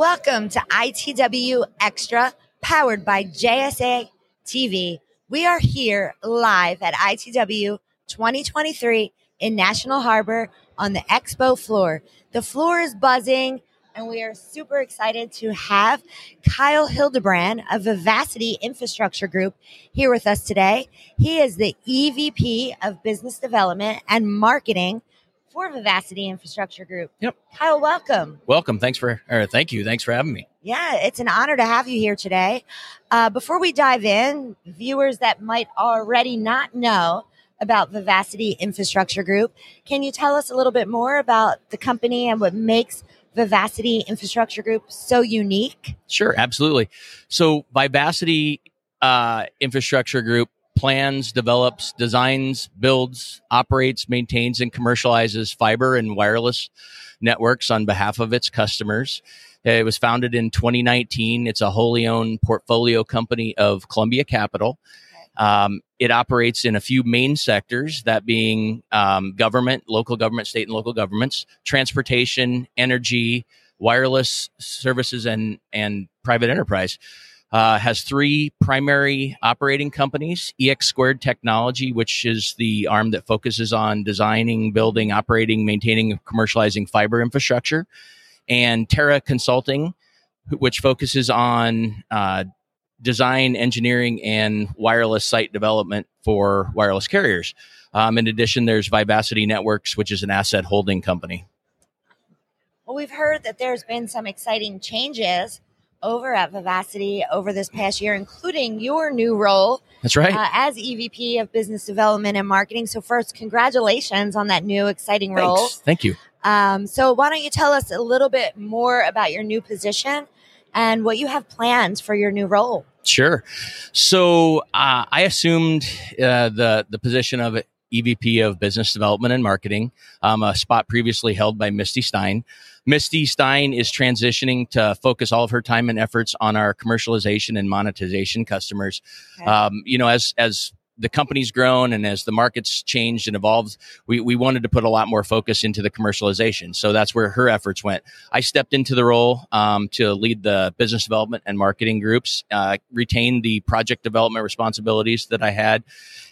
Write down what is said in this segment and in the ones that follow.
Welcome to ITW Xtra, powered by JSA TV. We are here live at ITW 2023 in National Harbor on the expo floor. The floor is buzzing, and we are super excited to have Kyle Hildebrand of Vivacity Infrastructure Group here with us today. He is the EVP of Business Development and Marketing for Vivacity Infrastructure Group. Yep. Kyle, welcome. Welcome. Thanks for, or thank you. Thanks for having me. Yeah, it's an honor to have you here today. Uh, before we dive in, viewers that might already not know about Vivacity Infrastructure Group, can you tell us a little bit more about the company and what makes Vivacity Infrastructure Group so unique? Sure, absolutely. So, Vivacity uh, Infrastructure Group plans, develops, designs, builds, operates, maintains, and commercializes fiber and wireless networks on behalf of its customers. It was founded in 2019. It's a wholly owned portfolio company of Columbia Capital. Um, it operates in a few main sectors, that being um, government, local government, state and local governments, transportation, energy, wireless services, and and private enterprise. Uh, has three primary operating companies EX Squared Technology, which is the arm that focuses on designing, building, operating, maintaining, commercializing fiber infrastructure, and Terra Consulting, which focuses on uh, design, engineering, and wireless site development for wireless carriers. Um, in addition, there's Vivacity Networks, which is an asset holding company. Well, we've heard that there's been some exciting changes over at Vivacity over this past year, including your new role. That's right. Uh, as EVP of Business Development and Marketing. So, first, congratulations on that new exciting role. Thanks. Thank you. Um, so, why don't you tell us a little bit more about your new position and what you have planned for your new role? Sure. So, uh, I assumed uh, the the position of EVP of Business Development and Marketing, um, a spot previously held by Misty Stein. Misty Stein is transitioning to focus all of her time and efforts on our commercialization and monetization customers. Okay. Um, you know, as as the company's grown and as the markets changed and evolved, we, we wanted to put a lot more focus into the commercialization. So that's where her efforts went. I stepped into the role um, to lead the business development and marketing groups, uh, retain the project development responsibilities that I had,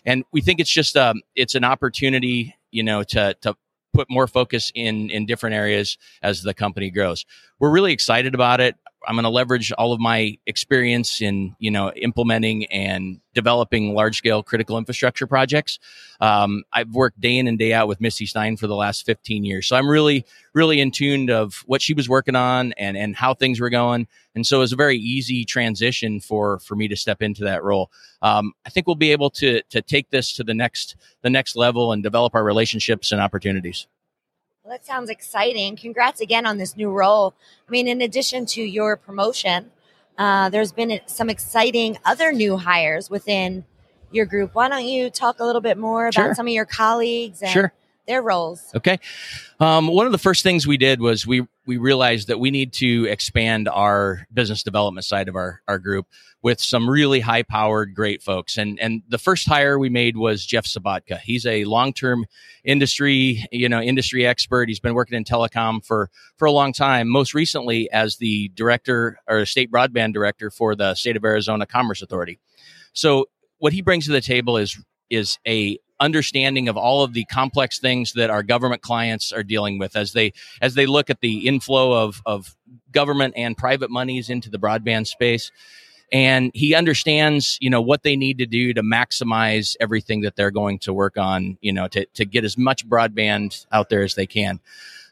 and we think it's just um, it's an opportunity, you know, to to put more focus in in different areas as the company grows. We're really excited about it. I'm going to leverage all of my experience in you know implementing and developing large scale critical infrastructure projects. Um, I've worked day in and day out with Misty Stein for the last 15 years, so I'm really really in tune of what she was working on and and how things were going. And so it was a very easy transition for for me to step into that role. Um, I think we'll be able to to take this to the next the next level and develop our relationships and opportunities. Well, that sounds exciting. Congrats again on this new role. I mean, in addition to your promotion, uh, there's been some exciting other new hires within your group. Why don't you talk a little bit more about Sure. some of your colleagues and Sure. Their roles? Okay. Um, one of the first things we did was we we realized that we need to expand our business development side of our our group with some really high powered great folks. And and the first hire we made was Jeff Sobotka. He's a long term industry you know industry expert. He's been working in telecom for for a long time. Most recently as the director or state broadband director for the state of Arizona Commerce Authority. So what he brings to the table is is a understanding of all of the complex things that our government clients are dealing with as they as they look at the inflow of of government and private monies into the broadband space. And he understands you know what they need to do to maximize everything that they're going to work on you know to, to get as much broadband out there as they can.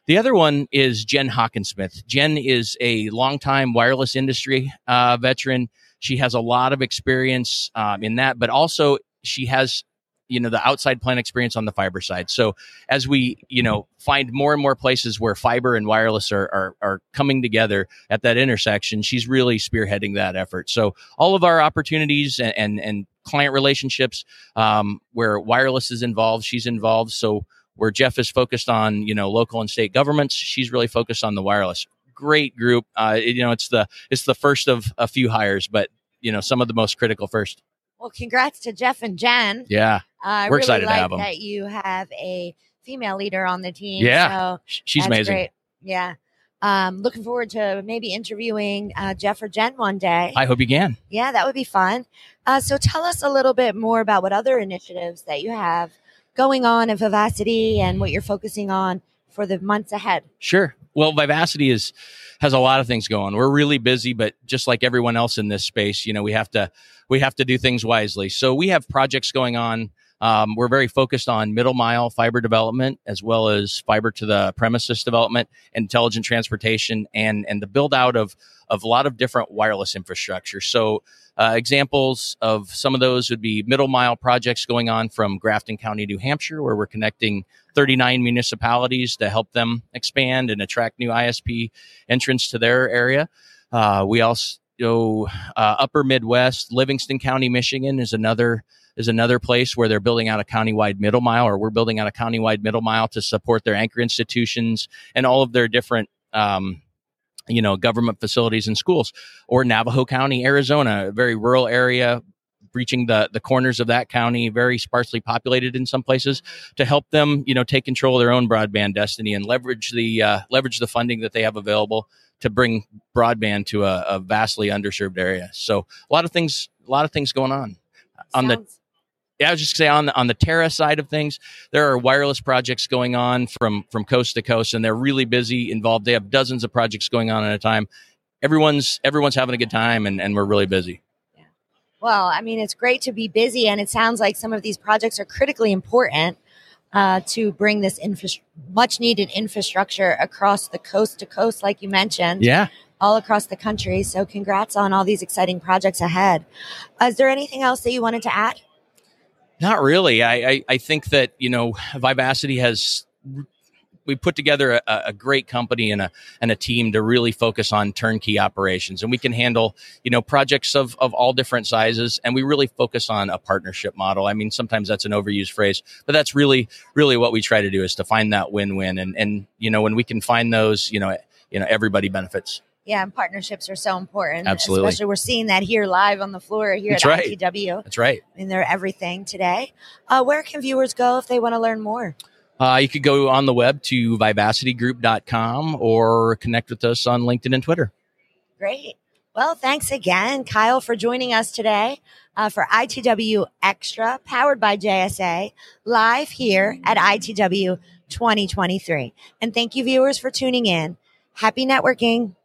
The other one is jen hawkinsmith jen is a longtime wireless industry uh, veteran. She has a lot of experience um, in that but also she has you know the outside plant experience on the fiber side. So as we you know find more and more places where fiber and wireless are are, are coming together at that intersection she's really spearheading that effort. So all of our opportunities and and, and client relationships um, where wireless is involved she's involved. So where jeff is focused on you know local and state governments she's really focused on the wireless. Great group. Uh, you know it's the it's the first of a few hires but you know some of the most critical first. Well, congrats to Jeff and Jen. yeah I We're really excited to like have 'em. that you have a female leader on the team. Yeah, so she's amazing great. Yeah. Um, looking forward to maybe interviewing uh, Jeff or Jen one day. I hope you can. Yeah, that would be fun. Uh, so tell us a little bit more about what other initiatives that you have going on at Vivacity and what you're focusing on for the months ahead. Sure. Well, Vivacity is has a lot of things going. We're really busy, but just like everyone else in this space, you know, we have to we have to do things wisely. So we have projects going on. Um, we're very focused on middle mile fiber development as well as fiber to the premises development, intelligent transportation, and and the build out of of a lot of different wireless infrastructure. So uh, examples of some of those would be middle mile projects going on from Grafton County, New Hampshire, where we're connecting 39 municipalities to help them expand and attract new ISP entrants to their area. Uh, we also uh, Upper Midwest, Livingston County, Michigan is another is another place where they're building out a countywide middle mile, or we're building out a countywide middle mile to support their anchor institutions and all of their different um, you know, government facilities and schools, or Navajo County, Arizona, a very rural area, reaching the the corners of that county, very sparsely populated in some places, to help them, you know, take control of their own broadband destiny and leverage the uh, leverage the funding that they have available to bring broadband to a, a, vastly underserved area. So a lot of things, a lot of things going on Sounds- on the I was just say on the on the Terra side of things, there are wireless projects going on from from coast to coast, and they're really busy, involved. They have dozens of projects going on at a time. Everyone's everyone's having a good time, and, and we're really busy. Yeah. Well, I mean, it's great to be busy, and it sounds like some of these projects are critically important uh, to bring this infra- much needed infrastructure across the coast to coast, like you mentioned, Yeah. all across the country. So, congrats on all these exciting projects ahead. Is there anything else that you wanted to add? Not really. I, I, I think that, you know, Vivacity has, we put together a, a great company and a, and a team to really focus on turnkey operations. And we can handle, you know, projects of, of all different sizes. And we really focus on a partnership model. I mean, sometimes that's an overused phrase, but that's really, really what we try to do is to find that win-win. And, and, you know, when we can find those, you know, you know, everybody benefits. Yeah, and partnerships are so important. Absolutely. Especially we're seeing that here live on the floor here That's at right. ITW. That's right. I mean, they're everything today. Uh, where can viewers go if they want to learn more? Uh, you could go on the web to vivacitygroup.com or connect with us on LinkedIn and Twitter. Great. Well, thanks again, Kyle, for joining us today uh, for ITW Xtra, powered by JSA, live here at ITW 2023. And thank you, viewers, for tuning in. Happy networking.